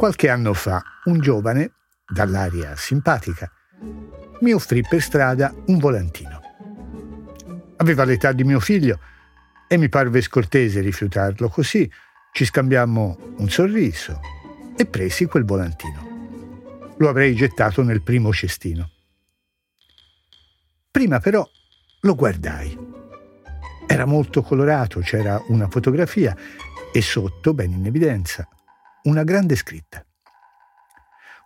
Qualche anno fa un giovane, dall'aria simpatica, mi offrì per strada un volantino. Aveva l'età di mio figlio e mi parve scortese rifiutarlo così. Ci scambiammo un sorriso e presi quel volantino. Lo avrei gettato nel primo cestino. Prima però lo guardai. Era molto colorato, c'era una fotografia e sotto, ben in evidenza, una grande scritta.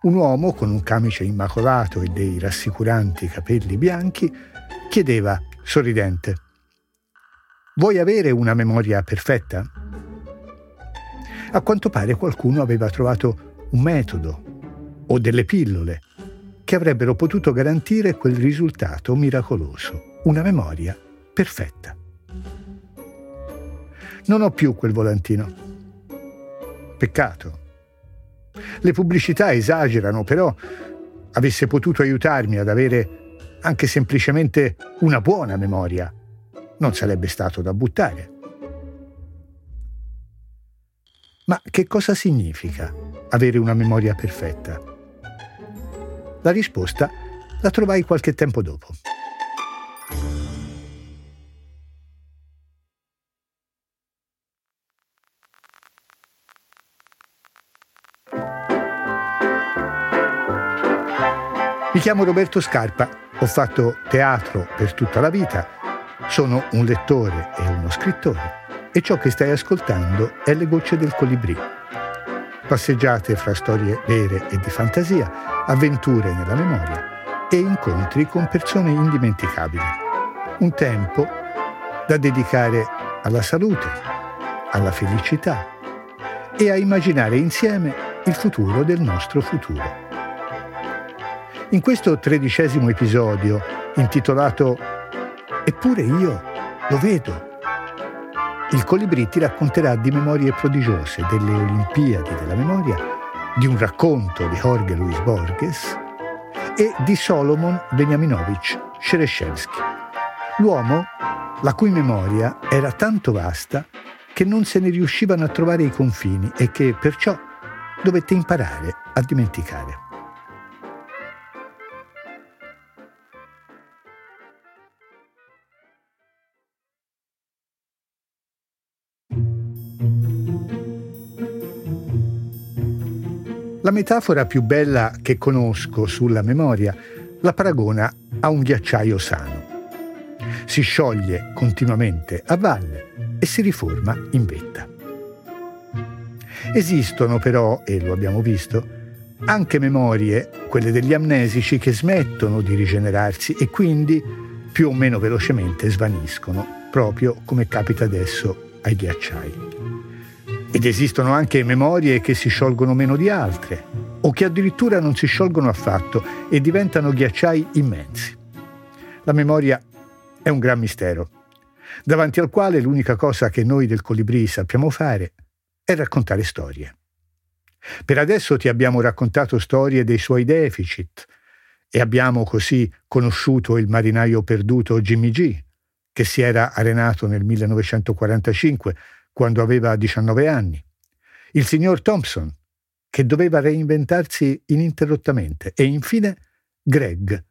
Un uomo con un camice immacolato e dei rassicuranti capelli bianchi chiedeva, sorridente, Vuoi avere una memoria perfetta? A quanto pare qualcuno aveva trovato un metodo o delle pillole che avrebbero potuto garantire quel risultato miracoloso, una memoria perfetta. Non ho più quel volantino Peccato. Le pubblicità esagerano, però avesse potuto aiutarmi ad avere anche semplicemente una buona memoria, non sarebbe stato da buttare. Ma che cosa significa avere una memoria perfetta? La risposta la trovai qualche tempo dopo. Chiamo Roberto Scarpa, ho fatto teatro per tutta la vita, sono un lettore e uno scrittore e ciò che stai ascoltando è Le gocce del colibrì. Passeggiate fra storie vere e di fantasia, avventure nella memoria e incontri con persone indimenticabili. Un tempo da dedicare alla salute, alla felicità e a immaginare insieme il futuro del nostro futuro. In questo tredicesimo episodio, intitolato Eppure io lo vedo, il Colibrì ti racconterà di memorie prodigiose delle Olimpiadi della memoria, di un racconto di Jorge Luis Borges e di Solomon Beniaminovich Shereshevsky, l'uomo la cui memoria era tanto vasta che non se ne riuscivano a trovare i confini e che perciò dovette imparare a dimenticare. La metafora più bella che conosco sulla memoria la paragona a un ghiacciaio sano. Si scioglie continuamente a valle e si riforma in vetta. Esistono però, e lo abbiamo visto, anche memorie, quelle degli amnesici, che smettono di rigenerarsi e quindi più o meno velocemente svaniscono, proprio come capita adesso ai ghiacciai. Ed esistono anche memorie che si sciolgono meno di altre, o che addirittura non si sciolgono affatto e diventano ghiacciai immensi. La memoria è un gran mistero, davanti al quale l'unica cosa che noi del Colibrì sappiamo fare è raccontare storie. Per adesso ti abbiamo raccontato storie dei suoi deficit e abbiamo così conosciuto il marinaio perduto Jimmy G, che si era arenato nel 1945 quando aveva 19 anni, il signor Thompson, che doveva reinventarsi ininterrottamente, e infine Greg,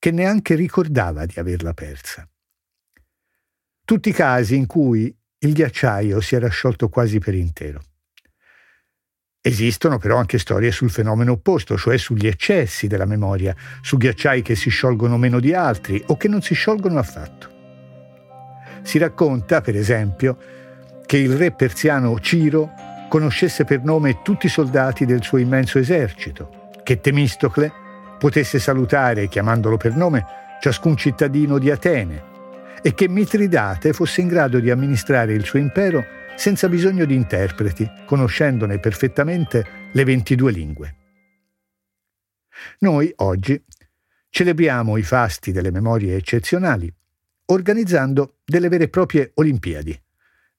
che neanche ricordava di averla persa. Tutti i casi in cui il ghiacciaio si era sciolto quasi per intero. Esistono però anche storie sul fenomeno opposto, cioè sugli eccessi della memoria, su ghiacciai che si sciolgono meno di altri o che non si sciolgono affatto. Si racconta, per esempio, che il re persiano Ciro conoscesse per nome tutti i soldati del suo immenso esercito, che Temistocle potesse salutare, chiamandolo per nome, ciascun cittadino di Atene, e che Mitridate fosse in grado di amministrare il suo impero senza bisogno di interpreti, conoscendone perfettamente le 22 lingue. Noi oggi celebriamo i fasti delle memorie eccezionali organizzando delle vere e proprie Olimpiadi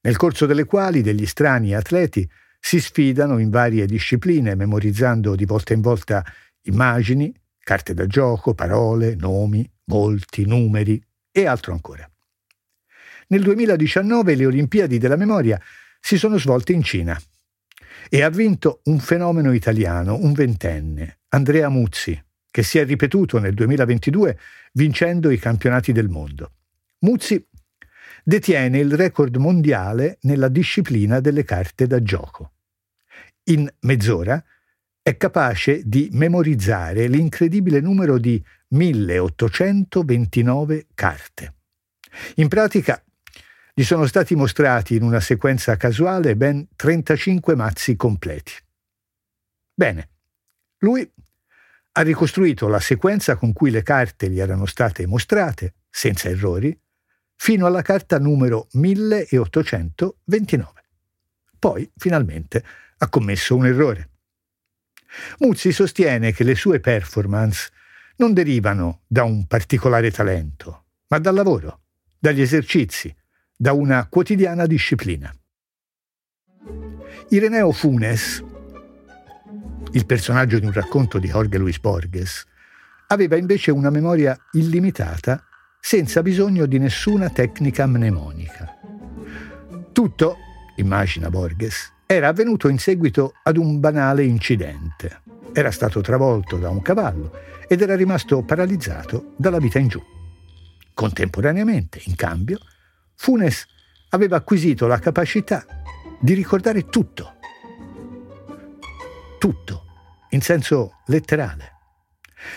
nel corso delle quali degli strani atleti si sfidano in varie discipline, memorizzando di volta in volta immagini, carte da gioco, parole, nomi, volti, numeri e altro ancora. Nel 2019 le Olimpiadi della memoria si sono svolte in Cina e ha vinto un fenomeno italiano, un ventenne, Andrea Muzzi, che si è ripetuto nel 2022 vincendo i campionati del mondo. Muzzi detiene il record mondiale nella disciplina delle carte da gioco. In mezz'ora è capace di memorizzare l'incredibile numero di 1829 carte. In pratica gli sono stati mostrati in una sequenza casuale ben 35 mazzi completi. Bene, lui ha ricostruito la sequenza con cui le carte gli erano state mostrate, senza errori, fino alla carta numero 1829. Poi, finalmente, ha commesso un errore. Muzzi sostiene che le sue performance non derivano da un particolare talento, ma dal lavoro, dagli esercizi, da una quotidiana disciplina. Ireneo Funes, il personaggio di un racconto di Jorge Luis Borges, aveva invece una memoria illimitata senza bisogno di nessuna tecnica mnemonica. Tutto, immagina Borges, era avvenuto in seguito ad un banale incidente. Era stato travolto da un cavallo ed era rimasto paralizzato dalla vita in giù. Contemporaneamente, in cambio, Funes aveva acquisito la capacità di ricordare tutto. Tutto, in senso letterale.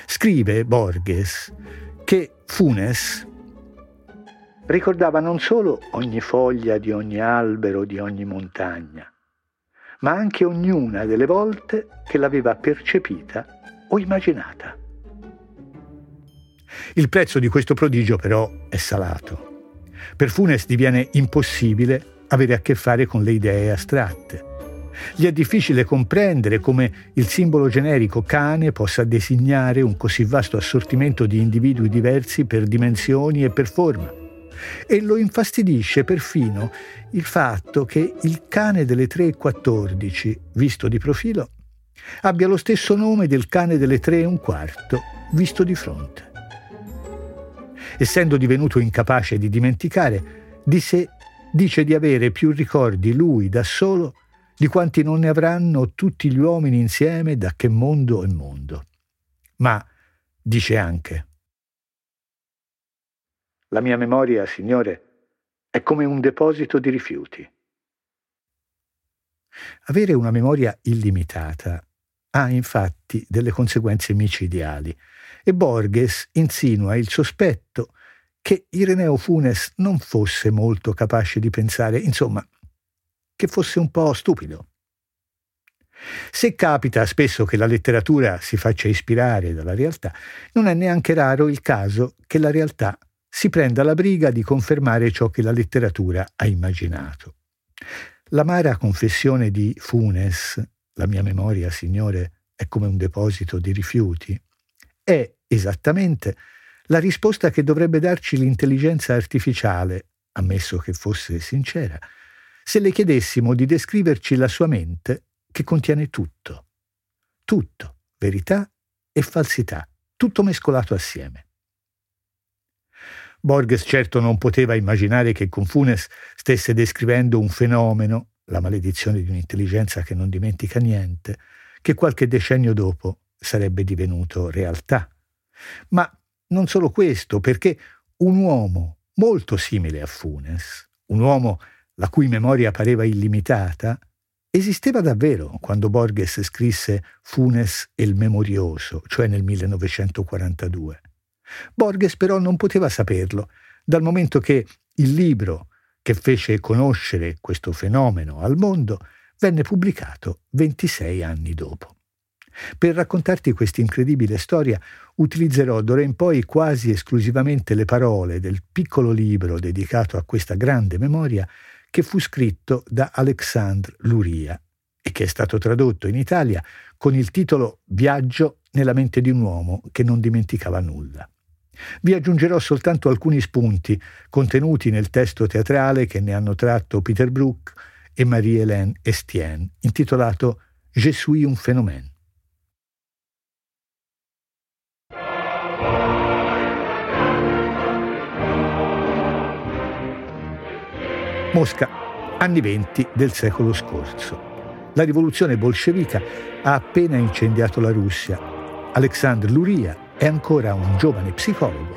Scrive Borges che Funes ricordava non solo ogni foglia di ogni albero, di ogni montagna, ma anche ognuna delle volte che l'aveva percepita o immaginata. Il prezzo di questo prodigio però è salato. Per Funes diviene impossibile avere a che fare con le idee astratte. Gli è difficile comprendere come il simbolo generico cane possa designare un così vasto assortimento di individui diversi per dimensioni e per forma. E lo infastidisce perfino il fatto che il cane delle 3,14, visto di profilo, abbia lo stesso nome del cane delle 3,15, visto di fronte essendo divenuto incapace di dimenticare, di sé dice di avere più ricordi lui da solo di quanti non ne avranno tutti gli uomini insieme da che mondo è mondo. Ma dice anche, la mia memoria, Signore, è come un deposito di rifiuti. Avere una memoria illimitata ha infatti delle conseguenze micidiali e Borges insinua il sospetto che Ireneo Funes non fosse molto capace di pensare, insomma, che fosse un po' stupido. Se capita spesso che la letteratura si faccia ispirare dalla realtà, non è neanche raro il caso che la realtà si prenda la briga di confermare ciò che la letteratura ha immaginato. L'amara confessione di Funes, la mia memoria, Signore, è come un deposito di rifiuti, è esattamente la risposta che dovrebbe darci l'intelligenza artificiale, ammesso che fosse sincera, se le chiedessimo di descriverci la sua mente che contiene tutto. Tutto, verità e falsità, tutto mescolato assieme. Borges certo non poteva immaginare che con Funes stesse descrivendo un fenomeno, la maledizione di un'intelligenza che non dimentica niente, che qualche decennio dopo sarebbe divenuto realtà. Ma non solo questo, perché un uomo molto simile a Funes, un uomo la cui memoria pareva illimitata, esisteva davvero quando Borges scrisse Funes e il Memorioso, cioè nel 1942. Borges però non poteva saperlo, dal momento che il libro che fece conoscere questo fenomeno al mondo venne pubblicato 26 anni dopo. Per raccontarti questa incredibile storia utilizzerò d'ora in poi quasi esclusivamente le parole del piccolo libro dedicato a questa grande memoria che fu scritto da Alexandre Luria e che è stato tradotto in Italia con il titolo Viaggio nella mente di un uomo che non dimenticava nulla. Vi aggiungerò soltanto alcuni spunti contenuti nel testo teatrale che ne hanno tratto Peter Brook e Marie-Hélène Estienne, intitolato Je suis un phénomène. Mosca, anni venti del secolo scorso. La rivoluzione bolscevica ha appena incendiato la Russia. Alexandr Luria è ancora un giovane psicologo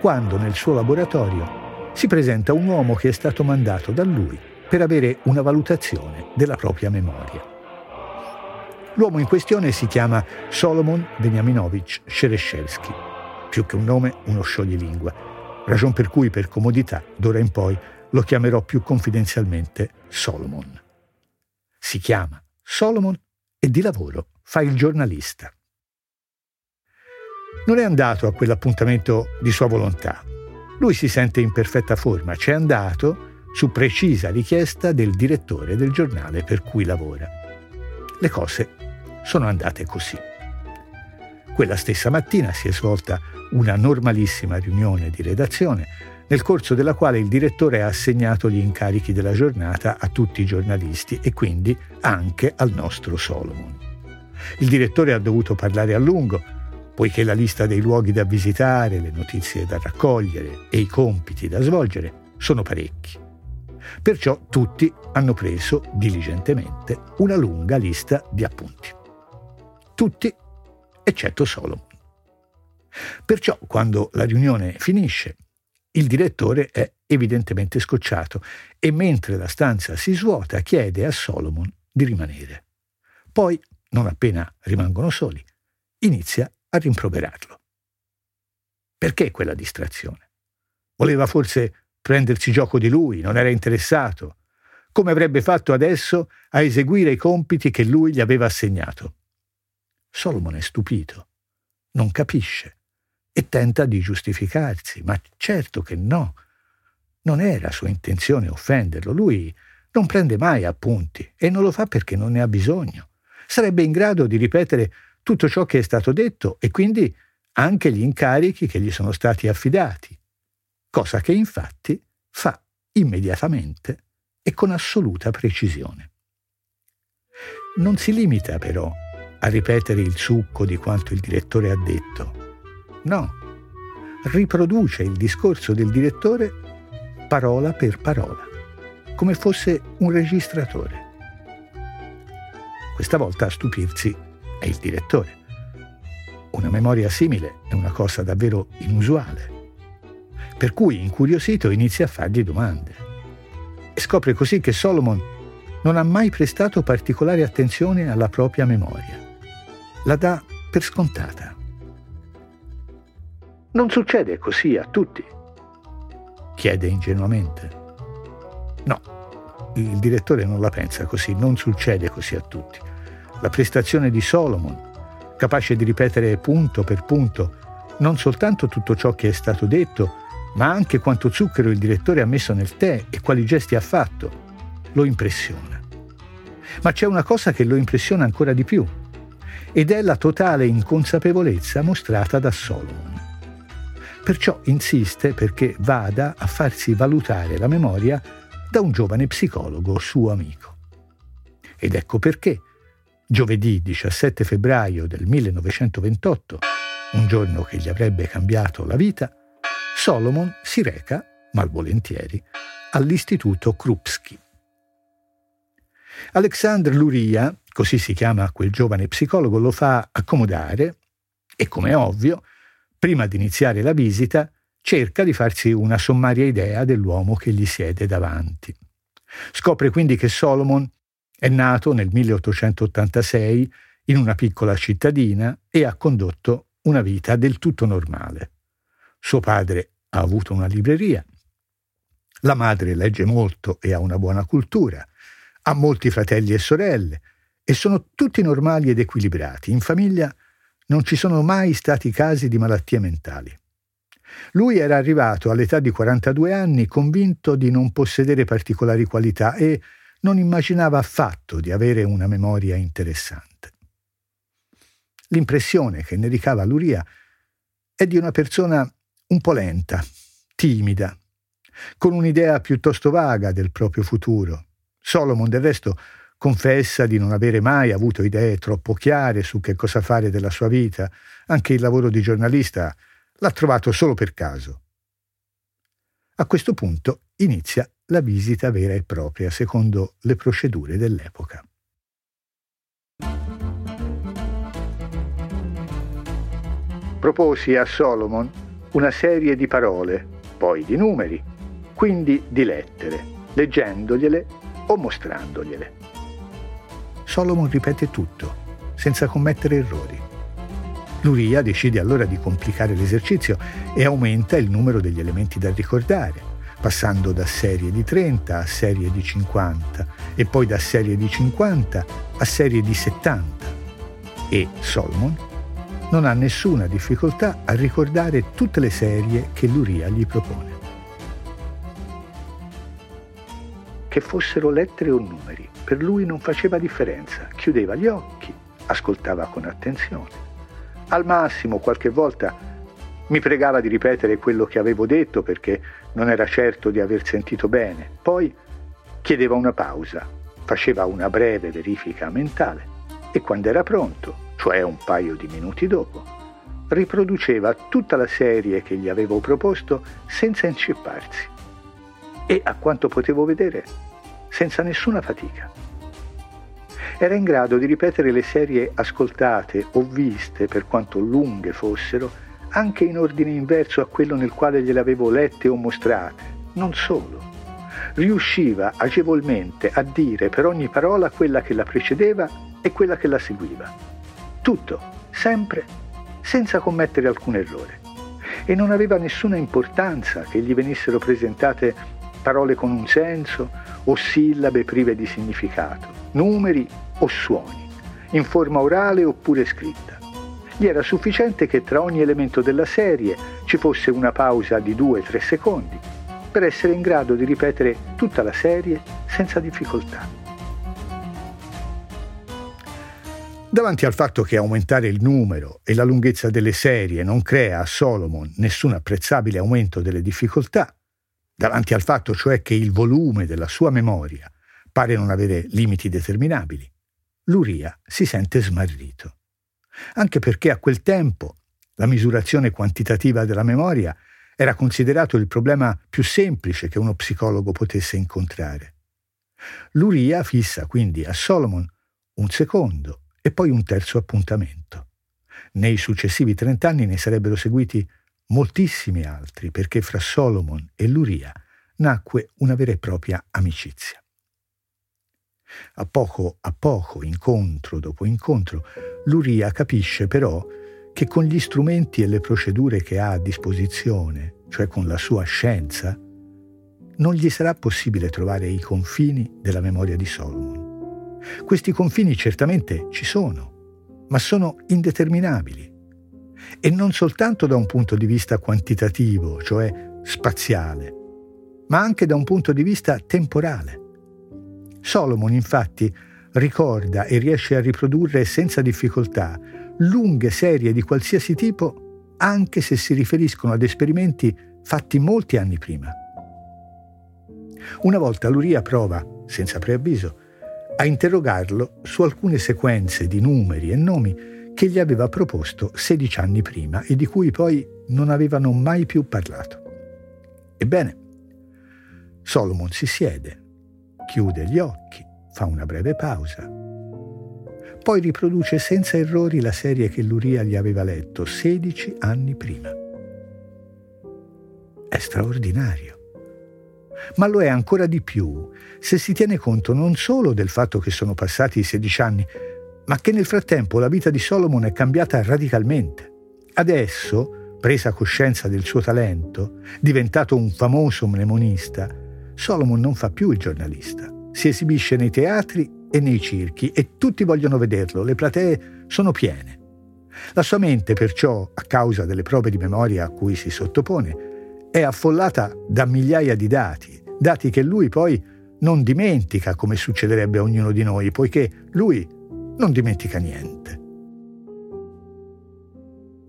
quando nel suo laboratorio si presenta un uomo che è stato mandato da lui per avere una valutazione della propria memoria. L'uomo in questione si chiama Solomon Beniaminovich Shereshevsky, più che un nome uno scioglilingua, ragion per cui per comodità d'ora in poi lo chiamerò più confidenzialmente Solomon. Si chiama Solomon e di lavoro fa il giornalista. Non è andato a quell'appuntamento di sua volontà. Lui si sente in perfetta forma, c'è andato su precisa richiesta del direttore del giornale per cui lavora. Le cose sono andate così. Quella stessa mattina si è svolta una normalissima riunione di redazione nel corso della quale il direttore ha assegnato gli incarichi della giornata a tutti i giornalisti e quindi anche al nostro Solomon. Il direttore ha dovuto parlare a lungo, poiché la lista dei luoghi da visitare, le notizie da raccogliere e i compiti da svolgere sono parecchi. Perciò tutti hanno preso diligentemente una lunga lista di appunti. Tutti eccetto Solomon. Perciò quando la riunione finisce, il direttore è evidentemente scocciato e mentre la stanza si svuota chiede a Solomon di rimanere. Poi, non appena rimangono soli, inizia a rimproverarlo. Perché quella distrazione? Voleva forse prendersi gioco di lui, non era interessato. Come avrebbe fatto adesso a eseguire i compiti che lui gli aveva assegnato? Solomon è stupito, non capisce e tenta di giustificarsi, ma certo che no. Non era sua intenzione offenderlo, lui non prende mai appunti e non lo fa perché non ne ha bisogno. Sarebbe in grado di ripetere tutto ciò che è stato detto e quindi anche gli incarichi che gli sono stati affidati cosa che infatti fa immediatamente e con assoluta precisione. Non si limita però a ripetere il succo di quanto il direttore ha detto. No, riproduce il discorso del direttore parola per parola, come fosse un registratore. Questa volta a stupirsi è il direttore. Una memoria simile è una cosa davvero inusuale per cui incuriosito inizia a fargli domande. E scopre così che Solomon non ha mai prestato particolare attenzione alla propria memoria. La dà per scontata. Non succede così a tutti? chiede ingenuamente. No, il direttore non la pensa così, non succede così a tutti. La prestazione di Solomon, capace di ripetere punto per punto non soltanto tutto ciò che è stato detto, ma anche quanto zucchero il direttore ha messo nel tè e quali gesti ha fatto, lo impressiona. Ma c'è una cosa che lo impressiona ancora di più, ed è la totale inconsapevolezza mostrata da Solomon. Perciò insiste perché vada a farsi valutare la memoria da un giovane psicologo suo amico. Ed ecco perché, giovedì 17 febbraio del 1928, un giorno che gli avrebbe cambiato la vita, Solomon si reca, malvolentieri, all'Istituto Krupski. Alexandre Luria, così si chiama quel giovane psicologo, lo fa accomodare e, come è ovvio, prima di iniziare la visita, cerca di farsi una sommaria idea dell'uomo che gli siede davanti. Scopre quindi che Solomon è nato nel 1886 in una piccola cittadina e ha condotto una vita del tutto normale. Suo padre ha avuto una libreria, la madre legge molto e ha una buona cultura, ha molti fratelli e sorelle e sono tutti normali ed equilibrati. In famiglia non ci sono mai stati casi di malattie mentali. Lui era arrivato all'età di 42 anni convinto di non possedere particolari qualità e non immaginava affatto di avere una memoria interessante. L'impressione che ne ricava Luria è di una persona un po' lenta, timida, con un'idea piuttosto vaga del proprio futuro. Solomon del resto confessa di non avere mai avuto idee troppo chiare su che cosa fare della sua vita, anche il lavoro di giornalista l'ha trovato solo per caso. A questo punto inizia la visita vera e propria, secondo le procedure dell'epoca. Proposi a Solomon una serie di parole, poi di numeri, quindi di lettere, leggendogliele o mostrandogliele. Solomon ripete tutto, senza commettere errori. Luria decide allora di complicare l'esercizio e aumenta il numero degli elementi da ricordare, passando da serie di 30 a serie di 50 e poi da serie di 50 a serie di 70. E Solomon non ha nessuna difficoltà a ricordare tutte le serie che Luria gli propone. Che fossero lettere o numeri, per lui non faceva differenza, chiudeva gli occhi, ascoltava con attenzione. Al massimo, qualche volta, mi pregava di ripetere quello che avevo detto perché non era certo di aver sentito bene. Poi chiedeva una pausa, faceva una breve verifica mentale e quando era pronto cioè un paio di minuti dopo, riproduceva tutta la serie che gli avevo proposto senza incepparsi e, a quanto potevo vedere, senza nessuna fatica. Era in grado di ripetere le serie ascoltate o viste, per quanto lunghe fossero, anche in ordine inverso a quello nel quale gliele avevo lette o mostrate. Non solo. Riusciva agevolmente a dire per ogni parola quella che la precedeva e quella che la seguiva tutto, sempre, senza commettere alcun errore. E non aveva nessuna importanza che gli venissero presentate parole con un senso o sillabe prive di significato, numeri o suoni, in forma orale oppure scritta. Gli era sufficiente che tra ogni elemento della serie ci fosse una pausa di 2-3 secondi per essere in grado di ripetere tutta la serie senza difficoltà. Davanti al fatto che aumentare il numero e la lunghezza delle serie non crea a Solomon nessun apprezzabile aumento delle difficoltà, davanti al fatto cioè che il volume della sua memoria pare non avere limiti determinabili, Luria si sente smarrito. Anche perché a quel tempo la misurazione quantitativa della memoria era considerato il problema più semplice che uno psicologo potesse incontrare. Luria fissa quindi a Solomon un secondo e poi un terzo appuntamento. Nei successivi trent'anni ne sarebbero seguiti moltissimi altri perché fra Solomon e Luria nacque una vera e propria amicizia. A poco a poco, incontro dopo incontro, Luria capisce però che con gli strumenti e le procedure che ha a disposizione, cioè con la sua scienza, non gli sarà possibile trovare i confini della memoria di Solomon. Questi confini certamente ci sono, ma sono indeterminabili. E non soltanto da un punto di vista quantitativo, cioè spaziale, ma anche da un punto di vista temporale. Solomon infatti ricorda e riesce a riprodurre senza difficoltà lunghe serie di qualsiasi tipo anche se si riferiscono ad esperimenti fatti molti anni prima. Una volta Luria prova, senza preavviso, a interrogarlo su alcune sequenze di numeri e nomi che gli aveva proposto 16 anni prima e di cui poi non avevano mai più parlato. Ebbene, Solomon si siede, chiude gli occhi, fa una breve pausa, poi riproduce senza errori la serie che Luria gli aveva letto 16 anni prima. È straordinario ma lo è ancora di più se si tiene conto non solo del fatto che sono passati 16 anni, ma che nel frattempo la vita di Solomon è cambiata radicalmente. Adesso, presa coscienza del suo talento, diventato un famoso mnemonista, Solomon non fa più il giornalista. Si esibisce nei teatri e nei circhi e tutti vogliono vederlo, le platee sono piene. La sua mente, perciò, a causa delle prove di memoria a cui si sottopone, è affollata da migliaia di dati, dati che lui poi non dimentica come succederebbe a ognuno di noi, poiché lui non dimentica niente.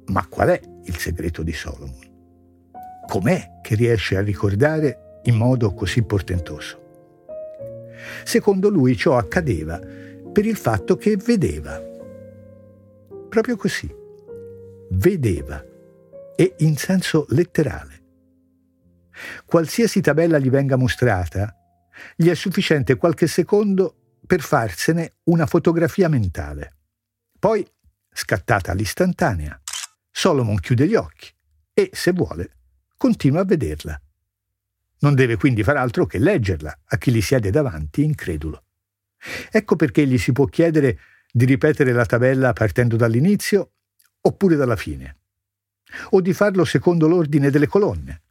Ma qual è il segreto di Solomon? Com'è che riesce a ricordare in modo così portentoso? Secondo lui ciò accadeva per il fatto che vedeva. Proprio così. Vedeva. E in senso letterale. Qualsiasi tabella gli venga mostrata, gli è sufficiente qualche secondo per farsene una fotografia mentale. Poi, scattata all'istantanea, Solomon chiude gli occhi e, se vuole, continua a vederla. Non deve quindi far altro che leggerla a chi gli siede davanti incredulo. Ecco perché gli si può chiedere di ripetere la tabella partendo dall'inizio oppure dalla fine, o di farlo secondo l'ordine delle colonne,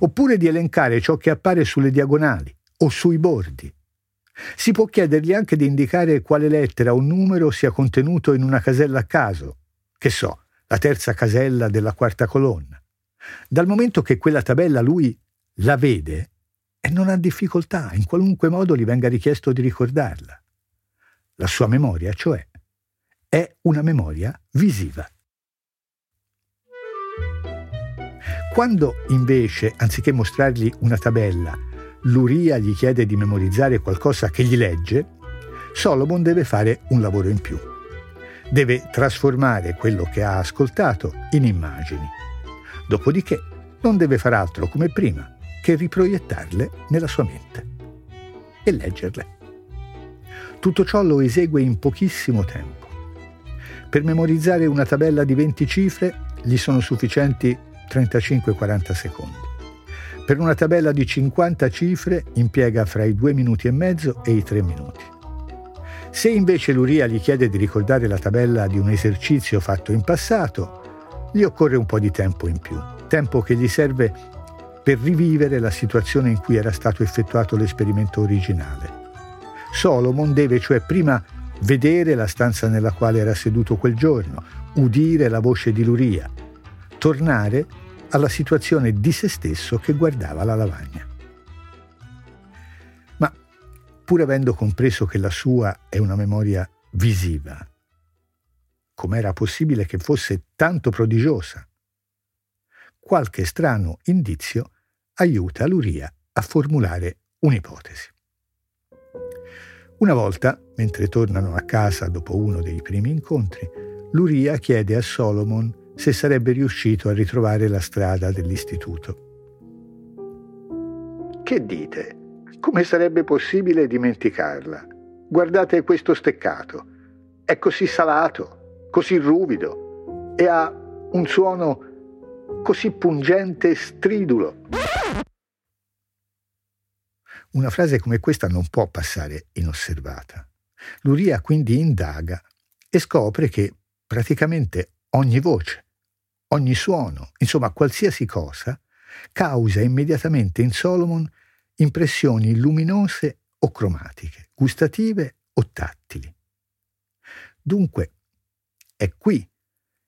oppure di elencare ciò che appare sulle diagonali o sui bordi. Si può chiedergli anche di indicare quale lettera o numero sia contenuto in una casella a caso, che so, la terza casella della quarta colonna. Dal momento che quella tabella lui la vede e non ha difficoltà, in qualunque modo gli venga richiesto di ricordarla. La sua memoria, cioè, è una memoria visiva. Quando invece, anziché mostrargli una tabella, l'Uria gli chiede di memorizzare qualcosa che gli legge, Solomon deve fare un lavoro in più. Deve trasformare quello che ha ascoltato in immagini. Dopodiché non deve far altro come prima che riproiettarle nella sua mente e leggerle. Tutto ciò lo esegue in pochissimo tempo. Per memorizzare una tabella di 20 cifre gli sono sufficienti 35-40 secondi. Per una tabella di 50 cifre impiega fra i 2 minuti e mezzo e i 3 minuti. Se invece l'Uria gli chiede di ricordare la tabella di un esercizio fatto in passato, gli occorre un po' di tempo in più, tempo che gli serve per rivivere la situazione in cui era stato effettuato l'esperimento originale. Solomon deve cioè prima vedere la stanza nella quale era seduto quel giorno, udire la voce di Luria, tornare alla situazione di se stesso che guardava la lavagna. Ma pur avendo compreso che la sua è una memoria visiva, com'era possibile che fosse tanto prodigiosa? Qualche strano indizio aiuta Luria a formulare un'ipotesi. Una volta, mentre tornano a casa dopo uno dei primi incontri, Luria chiede a Solomon se sarebbe riuscito a ritrovare la strada dell'istituto. Che dite? Come sarebbe possibile dimenticarla? Guardate questo steccato. È così salato, così ruvido e ha un suono così pungente e stridulo. Una frase come questa non può passare inosservata. Luria quindi indaga e scopre che praticamente ogni voce, ogni suono, insomma qualsiasi cosa, causa immediatamente in Solomon impressioni luminose o cromatiche, gustative o tattili. Dunque, è qui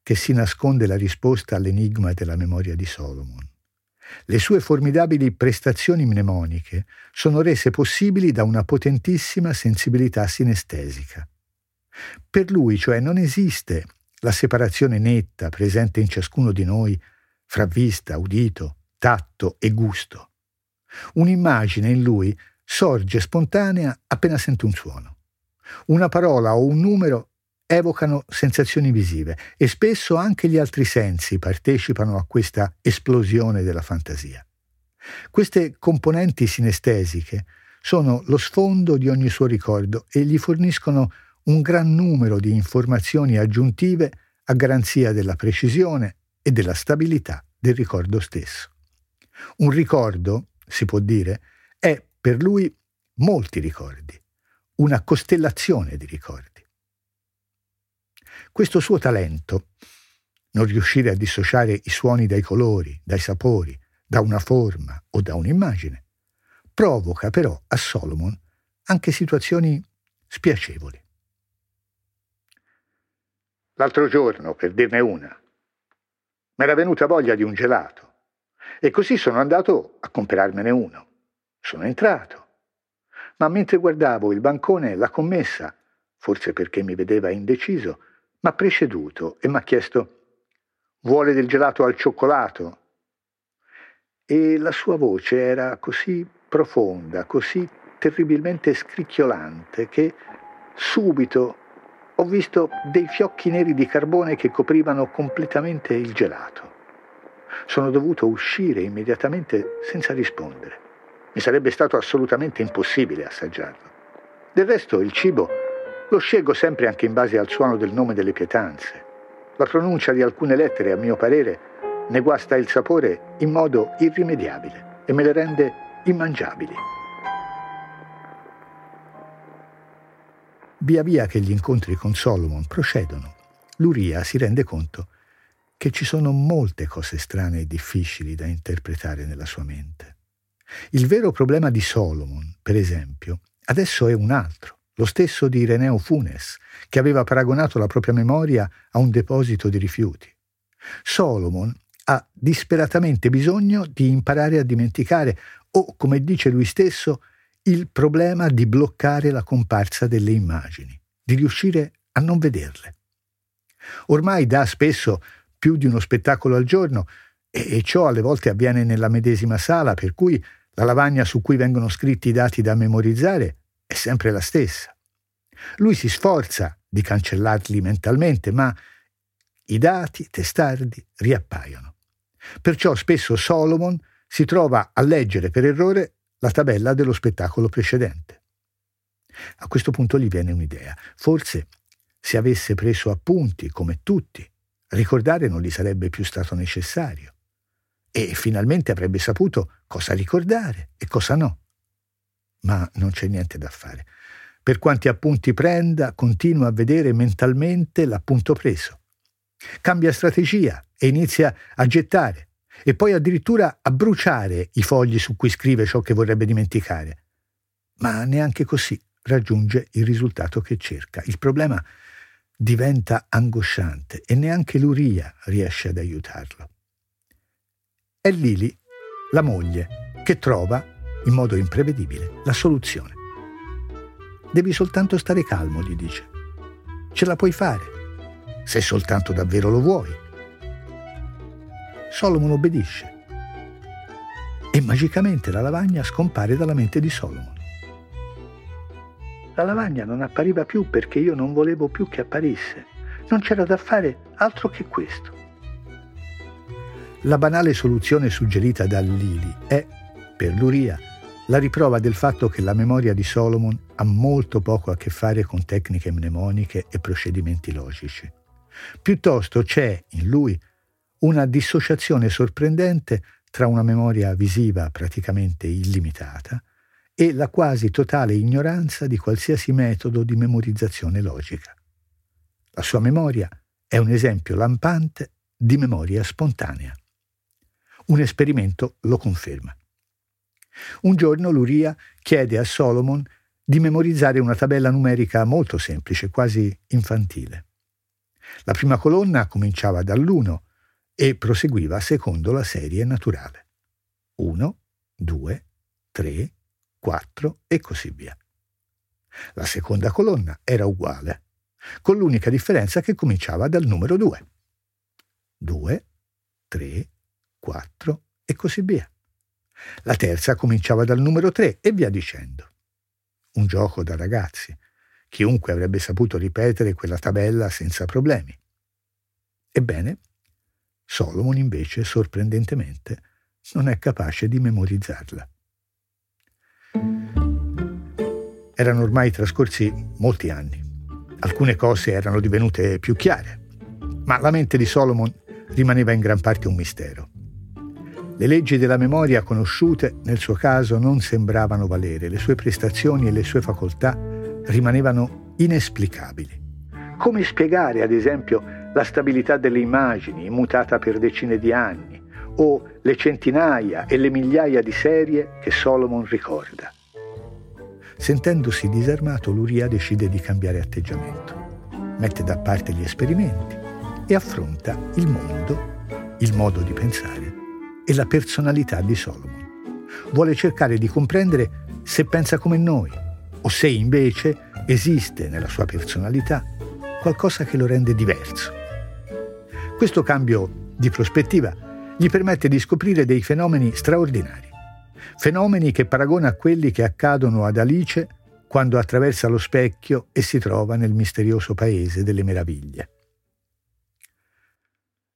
che si nasconde la risposta all'enigma della memoria di Solomon. Le sue formidabili prestazioni mnemoniche sono rese possibili da una potentissima sensibilità sinestesica. Per lui, cioè, non esiste la separazione netta presente in ciascuno di noi fra vista, udito, tatto e gusto. Un'immagine in lui sorge spontanea appena sente un suono. Una parola o un numero evocano sensazioni visive e spesso anche gli altri sensi partecipano a questa esplosione della fantasia. Queste componenti sinestesiche sono lo sfondo di ogni suo ricordo e gli forniscono un gran numero di informazioni aggiuntive a garanzia della precisione e della stabilità del ricordo stesso. Un ricordo, si può dire, è per lui molti ricordi, una costellazione di ricordi. Questo suo talento, non riuscire a dissociare i suoni dai colori, dai sapori, da una forma o da un'immagine, provoca però a Solomon anche situazioni spiacevoli. L'altro giorno, per dirne una, mi era venuta voglia di un gelato e così sono andato a comprarmene uno. Sono entrato, ma mentre guardavo il bancone, la commessa, forse perché mi vedeva indeciso, mi ha preceduto e mi ha chiesto vuole del gelato al cioccolato? E la sua voce era così profonda, così terribilmente scricchiolante che subito ho visto dei fiocchi neri di carbone che coprivano completamente il gelato. Sono dovuto uscire immediatamente senza rispondere. Mi sarebbe stato assolutamente impossibile assaggiarlo. Del resto il cibo lo scelgo sempre anche in base al suono del nome delle pietanze. La pronuncia di alcune lettere, a mio parere, ne guasta il sapore in modo irrimediabile e me le rende immangiabili. Via via che gli incontri con Solomon procedono, Luria si rende conto che ci sono molte cose strane e difficili da interpretare nella sua mente. Il vero problema di Solomon, per esempio, adesso è un altro, lo stesso di Ireneo Funes, che aveva paragonato la propria memoria a un deposito di rifiuti. Solomon ha disperatamente bisogno di imparare a dimenticare o, come dice lui stesso, il problema di bloccare la comparsa delle immagini, di riuscire a non vederle. Ormai dà spesso più di uno spettacolo al giorno e, ciò alle volte avviene nella medesima sala, per cui la lavagna su cui vengono scritti i dati da memorizzare è sempre la stessa. Lui si sforza di cancellarli mentalmente, ma i dati testardi riappaiono. Perciò spesso Solomon si trova a leggere per errore la tabella dello spettacolo precedente. A questo punto gli viene un'idea. Forse se avesse preso appunti, come tutti, ricordare non gli sarebbe più stato necessario. E finalmente avrebbe saputo cosa ricordare e cosa no. Ma non c'è niente da fare. Per quanti appunti prenda, continua a vedere mentalmente l'appunto preso. Cambia strategia e inizia a gettare, e poi addirittura a bruciare i fogli su cui scrive ciò che vorrebbe dimenticare. Ma neanche così raggiunge il risultato che cerca. Il problema diventa angosciante e neanche Luria riesce ad aiutarlo. È Lili, la moglie, che trova, in modo imprevedibile, la soluzione. Devi soltanto stare calmo, gli dice. Ce la puoi fare, se soltanto davvero lo vuoi. Solomon obbedisce e magicamente la lavagna scompare dalla mente di Solomon. La lavagna non appariva più perché io non volevo più che apparisse. Non c'era da fare altro che questo. La banale soluzione suggerita da Lili è, per Luria, la riprova del fatto che la memoria di Solomon ha molto poco a che fare con tecniche mnemoniche e procedimenti logici. Piuttosto c'è in lui una dissociazione sorprendente tra una memoria visiva praticamente illimitata e la quasi totale ignoranza di qualsiasi metodo di memorizzazione logica. La sua memoria è un esempio lampante di memoria spontanea. Un esperimento lo conferma. Un giorno Luria chiede a Solomon di memorizzare una tabella numerica molto semplice, quasi infantile. La prima colonna cominciava dall'1 e proseguiva secondo la serie naturale. 1, 2, 3, 4 e così via. La seconda colonna era uguale, con l'unica differenza che cominciava dal numero 2. 2, 3, 4 e così via. La terza cominciava dal numero 3 e via dicendo. Un gioco da ragazzi. Chiunque avrebbe saputo ripetere quella tabella senza problemi. Ebbene, Solomon invece, sorprendentemente, non è capace di memorizzarla. Erano ormai trascorsi molti anni. Alcune cose erano divenute più chiare, ma la mente di Solomon rimaneva in gran parte un mistero. Le leggi della memoria conosciute nel suo caso non sembravano valere, le sue prestazioni e le sue facoltà rimanevano inesplicabili. Come spiegare, ad esempio, la stabilità delle immagini immutata per decine di anni, o le centinaia e le migliaia di serie che Solomon ricorda. Sentendosi disarmato, Luria decide di cambiare atteggiamento. Mette da parte gli esperimenti e affronta il mondo, il modo di pensare e la personalità di Solomon. Vuole cercare di comprendere se pensa come noi o se invece esiste nella sua personalità qualcosa che lo rende diverso questo cambio di prospettiva gli permette di scoprire dei fenomeni straordinari, fenomeni che paragona a quelli che accadono ad Alice quando attraversa lo specchio e si trova nel misterioso paese delle meraviglie.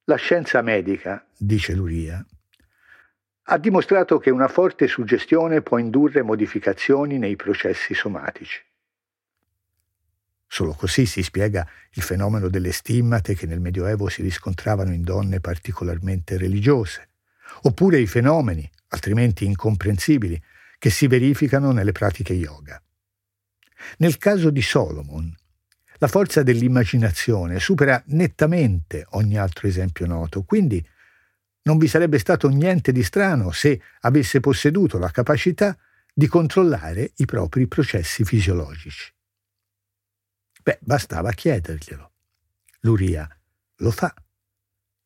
La scienza medica, dice Luria, ha dimostrato che una forte suggestione può indurre modificazioni nei processi somatici. Solo così si spiega il fenomeno delle stimmate che nel Medioevo si riscontravano in donne particolarmente religiose, oppure i fenomeni, altrimenti incomprensibili, che si verificano nelle pratiche yoga. Nel caso di Solomon, la forza dell'immaginazione supera nettamente ogni altro esempio noto, quindi non vi sarebbe stato niente di strano se avesse posseduto la capacità di controllare i propri processi fisiologici. Beh, bastava chiederglielo. Luria lo fa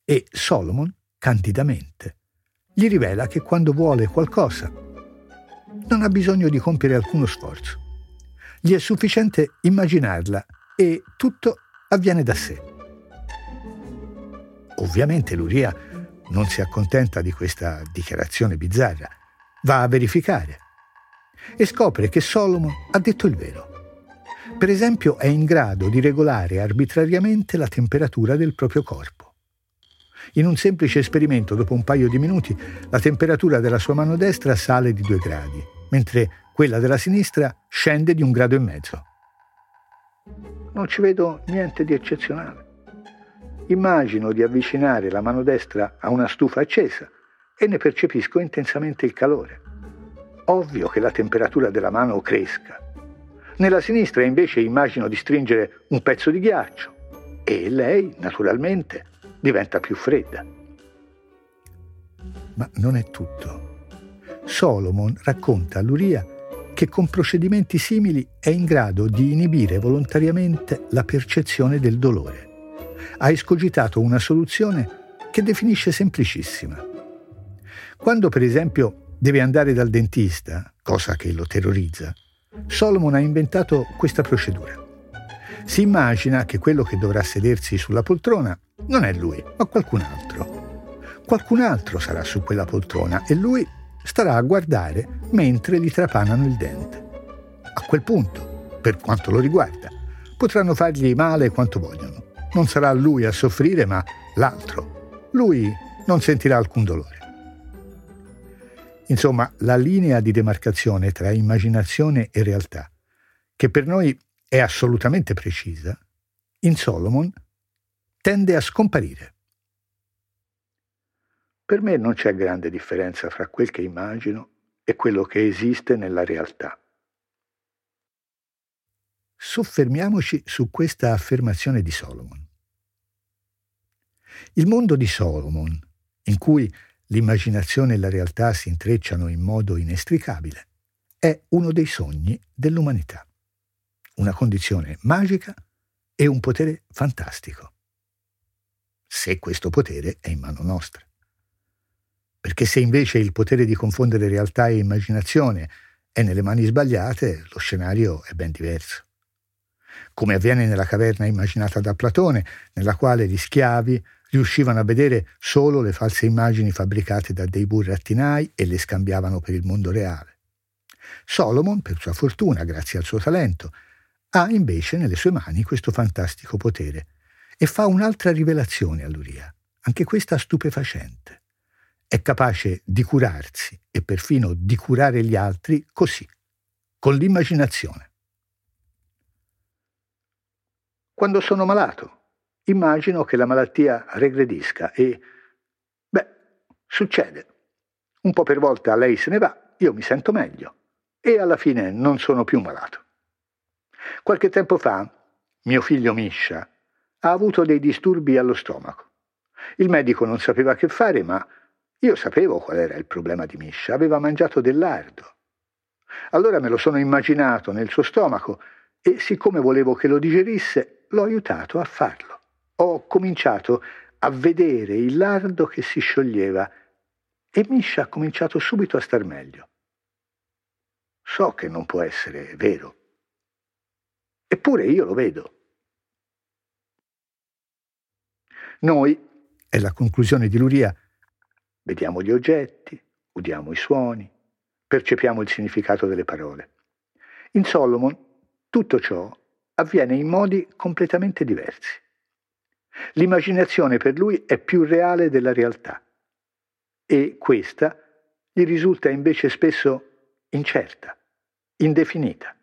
e Solomon, candidamente, gli rivela che quando vuole qualcosa non ha bisogno di compiere alcuno sforzo. Gli è sufficiente immaginarla e tutto avviene da sé. Ovviamente Luria non si accontenta di questa dichiarazione bizzarra, va a verificare e scopre che Solomon ha detto il vero. Per esempio è in grado di regolare arbitrariamente la temperatura del proprio corpo. In un semplice esperimento, dopo un paio di minuti, la temperatura della sua mano destra sale di due gradi, mentre quella della sinistra scende di un grado e mezzo. Non ci vedo niente di eccezionale. Immagino di avvicinare la mano destra a una stufa accesa e ne percepisco intensamente il calore. Ovvio che la temperatura della mano cresca. Nella sinistra invece immagino di stringere un pezzo di ghiaccio e lei, naturalmente, diventa più fredda. Ma non è tutto. Solomon racconta a Luria che con procedimenti simili è in grado di inibire volontariamente la percezione del dolore. Ha escogitato una soluzione che definisce semplicissima. Quando per esempio deve andare dal dentista, cosa che lo terrorizza, Solomon ha inventato questa procedura. Si immagina che quello che dovrà sedersi sulla poltrona non è lui, ma qualcun altro. Qualcun altro sarà su quella poltrona e lui starà a guardare mentre gli trapanano il dente. A quel punto, per quanto lo riguarda, potranno fargli male quanto vogliono. Non sarà lui a soffrire, ma l'altro. Lui non sentirà alcun dolore. Insomma, la linea di demarcazione tra immaginazione e realtà, che per noi è assolutamente precisa, in Solomon tende a scomparire. Per me non c'è grande differenza fra quel che immagino e quello che esiste nella realtà. Soffermiamoci su questa affermazione di Solomon. Il mondo di Solomon, in cui l'immaginazione e la realtà si intrecciano in modo inestricabile, è uno dei sogni dell'umanità, una condizione magica e un potere fantastico, se questo potere è in mano nostra. Perché se invece il potere di confondere realtà e immaginazione è nelle mani sbagliate, lo scenario è ben diverso. Come avviene nella caverna immaginata da Platone, nella quale gli schiavi riuscivano a vedere solo le false immagini fabbricate da dei burrattinai e le scambiavano per il mondo reale. Solomon, per sua fortuna, grazie al suo talento, ha invece nelle sue mani questo fantastico potere e fa un'altra rivelazione all'Uria, anche questa stupefacente è capace di curarsi e perfino di curare gli altri così, con l'immaginazione. Quando sono malato, immagino che la malattia regredisca e, beh, succede. Un po' per volta lei se ne va, io mi sento meglio e alla fine non sono più malato. Qualche tempo fa, mio figlio Misha ha avuto dei disturbi allo stomaco. Il medico non sapeva che fare, ma io sapevo qual era il problema di Misha, aveva mangiato del lardo. Allora me lo sono immaginato nel suo stomaco e siccome volevo che lo digerisse, l'ho aiutato a farlo. Ho cominciato a vedere il lardo che si scioglieva e Misha ha cominciato subito a star meglio. So che non può essere vero, eppure io lo vedo. Noi, è la conclusione di Luria, Vediamo gli oggetti, udiamo i suoni, percepiamo il significato delle parole. In Solomon tutto ciò avviene in modi completamente diversi. L'immaginazione per lui è più reale della realtà e questa gli risulta invece spesso incerta, indefinita.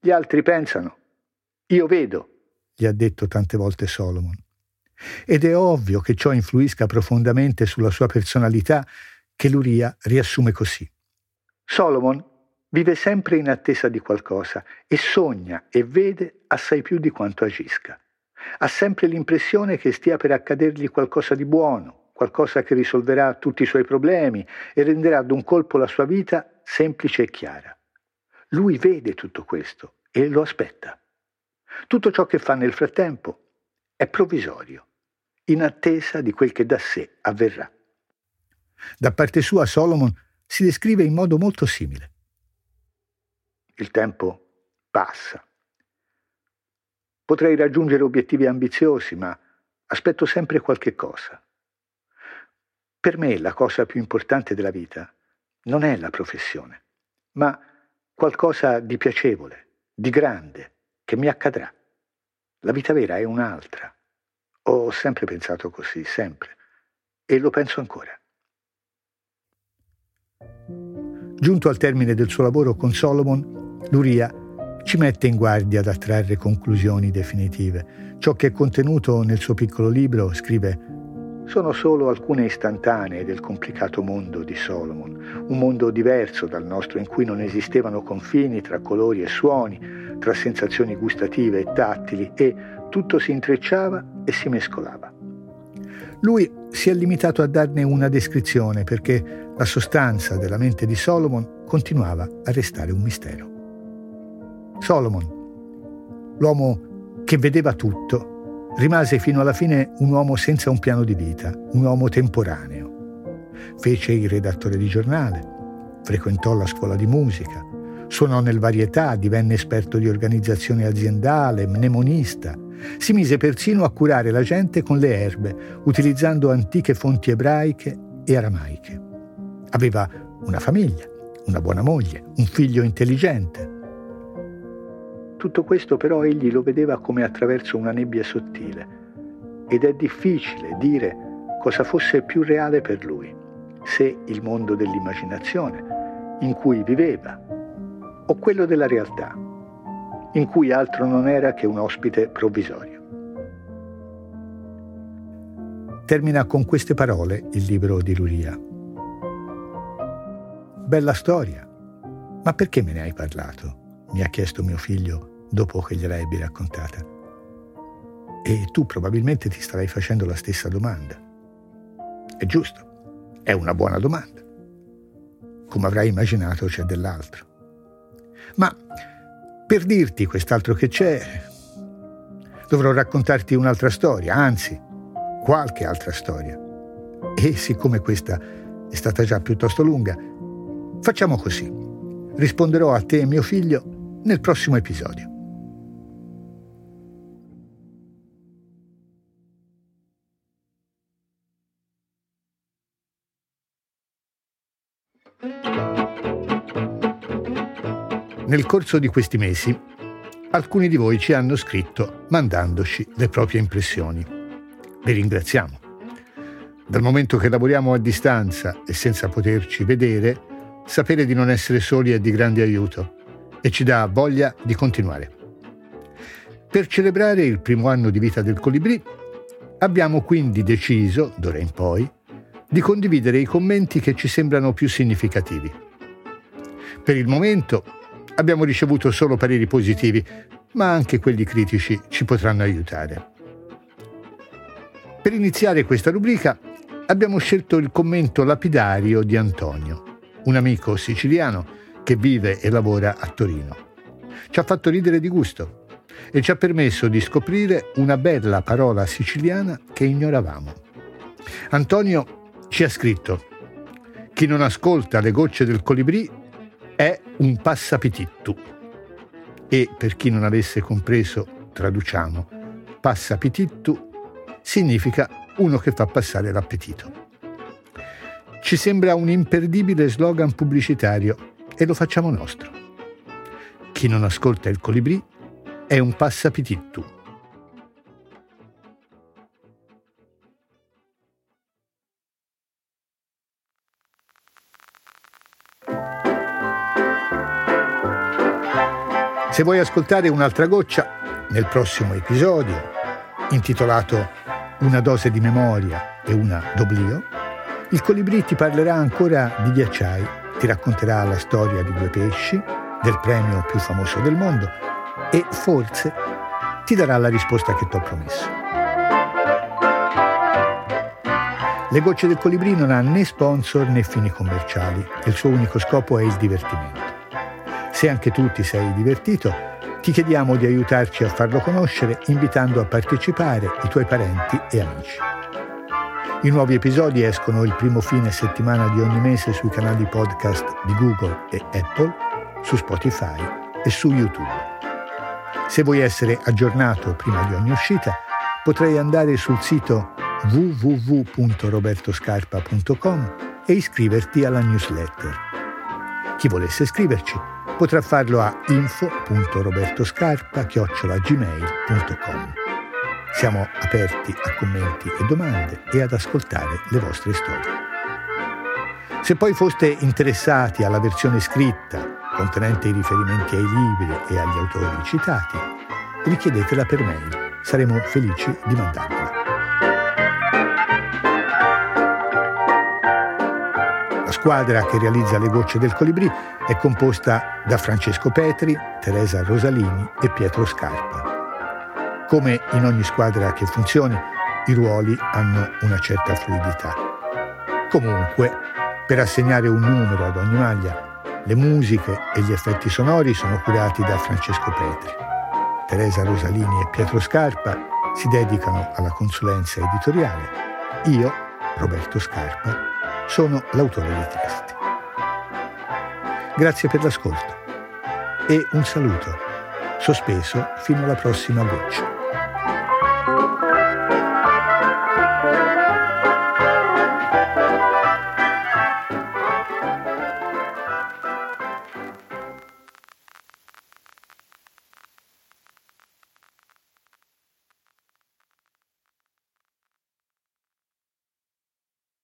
Gli altri pensano, io vedo, gli ha detto tante volte Solomon. Ed è ovvio che ciò influisca profondamente sulla sua personalità, che Luria riassume così. Solomon vive sempre in attesa di qualcosa e sogna e vede assai più di quanto agisca. Ha sempre l'impressione che stia per accadergli qualcosa di buono, qualcosa che risolverà tutti i suoi problemi e renderà d'un colpo la sua vita semplice e chiara. Lui vede tutto questo e lo aspetta. Tutto ciò che fa nel frattempo è provvisorio, in attesa di quel che da sé avverrà. Da parte sua Solomon si descrive in modo molto simile. Il tempo passa. Potrei raggiungere obiettivi ambiziosi, ma aspetto sempre qualche cosa. Per me la cosa più importante della vita non è la professione, ma qualcosa di piacevole, di grande, che mi accadrà. La vita vera è un'altra. Ho sempre pensato così, sempre, e lo penso ancora. Giunto al termine del suo lavoro con Solomon, Luria ci mette in guardia da trarre conclusioni definitive. Ciò che è contenuto nel suo piccolo libro, scrive, sono solo alcune istantanee del complicato mondo di Solomon, un mondo diverso dal nostro in cui non esistevano confini tra colori e suoni, tra sensazioni gustative e tattili e tutto si intrecciava e si mescolava. Lui si è limitato a darne una descrizione perché la sostanza della mente di Solomon continuava a restare un mistero. Solomon, l'uomo che vedeva tutto, rimase fino alla fine un uomo senza un piano di vita, un uomo temporaneo. Fece il redattore di giornale, frequentò la scuola di musica, suonò nel varietà, divenne esperto di organizzazione aziendale, mnemonista. Si mise persino a curare la gente con le erbe, utilizzando antiche fonti ebraiche e aramaiche. Aveva una famiglia, una buona moglie, un figlio intelligente. Tutto questo però egli lo vedeva come attraverso una nebbia sottile ed è difficile dire cosa fosse più reale per lui, se il mondo dell'immaginazione in cui viveva o quello della realtà, in cui altro non era che un ospite provvisorio. Termina con queste parole il libro di Luria. Bella storia. Ma perché me ne hai parlato? Mi ha chiesto mio figlio dopo che gliela ebbi raccontata. E tu probabilmente ti starai facendo la stessa domanda. È giusto, è una buona domanda. Come avrai immaginato c'è dell'altro. Ma per dirti quest'altro che c'è, dovrò raccontarti un'altra storia, anzi, qualche altra storia. E siccome questa è stata già piuttosto lunga, Facciamo così. Risponderò a te e mio figlio nel prossimo episodio. Nel corso di questi mesi, alcuni di voi ci hanno scritto mandandoci le proprie impressioni. Vi ringraziamo. Dal momento che lavoriamo a distanza e senza poterci vedere, sapere di non essere soli è di grande aiuto e ci dà voglia di continuare. Per celebrare il primo anno di vita del Colibrì, abbiamo quindi deciso, d'ora in poi, di condividere i commenti che ci sembrano più significativi. Per il momento abbiamo ricevuto solo pareri positivi, ma anche quelli critici ci potranno aiutare. Per iniziare questa rubrica abbiamo scelto il commento lapidario di Antonio un amico siciliano che vive e lavora a Torino. Ci ha fatto ridere di gusto e ci ha permesso di scoprire una bella parola siciliana che ignoravamo. Antonio ci ha scritto chi non ascolta le gocce del colibrì è un passapitittu. E per chi non avesse compreso, traduciamo, passapitittu significa uno che fa passare l'appetito. Ci sembra un imperdibile slogan pubblicitario e lo facciamo nostro. Chi non ascolta il colibrì è un passapitittu. Se vuoi ascoltare un'altra goccia, nel prossimo episodio, intitolato Una dose di memoria e una d'oblio, il colibrì ti parlerà ancora di ghiacciai ti racconterà la storia di due pesci, del premio più famoso del mondo e forse ti darà la risposta che ti ho promesso. Le gocce del colibrì non ha né sponsor né fini commerciali, il suo unico scopo è il divertimento. Se anche tu ti sei divertito, ti chiediamo di aiutarci a farlo conoscere invitando a partecipare i tuoi parenti e amici. I nuovi episodi escono il primo fine settimana di ogni mese sui canali podcast di Google e Apple, su Spotify e su YouTube. Se vuoi essere aggiornato prima di ogni uscita, potrai andare sul sito www.robertoscarpa.com e iscriverti alla newsletter. Chi volesse scriverci potrà farlo a info.robertoscarpa.gmail.com Siamo aperti a commenti e domande e ad ascoltare le vostre storie. Se poi foste interessati alla versione scritta, contenente i riferimenti ai libri e agli autori citati, richiedetela per mail. Saremo felici di mandarvela. La squadra che realizza le gocce del colibrì è composta da Francesco Petri, Teresa Rosalini e Pietro Scarpa. Come in ogni squadra che funzioni, i ruoli hanno una certa fluidità. Comunque, per assegnare un numero ad ogni maglia, le musiche e gli effetti sonori sono curati da Francesco Petri. Teresa Rosalini e Pietro Scarpa si dedicano alla consulenza editoriale. Io, Roberto Scarpa, sono l'autore dei testi. Grazie per l'ascolto e un saluto, sospeso fino alla prossima goccia.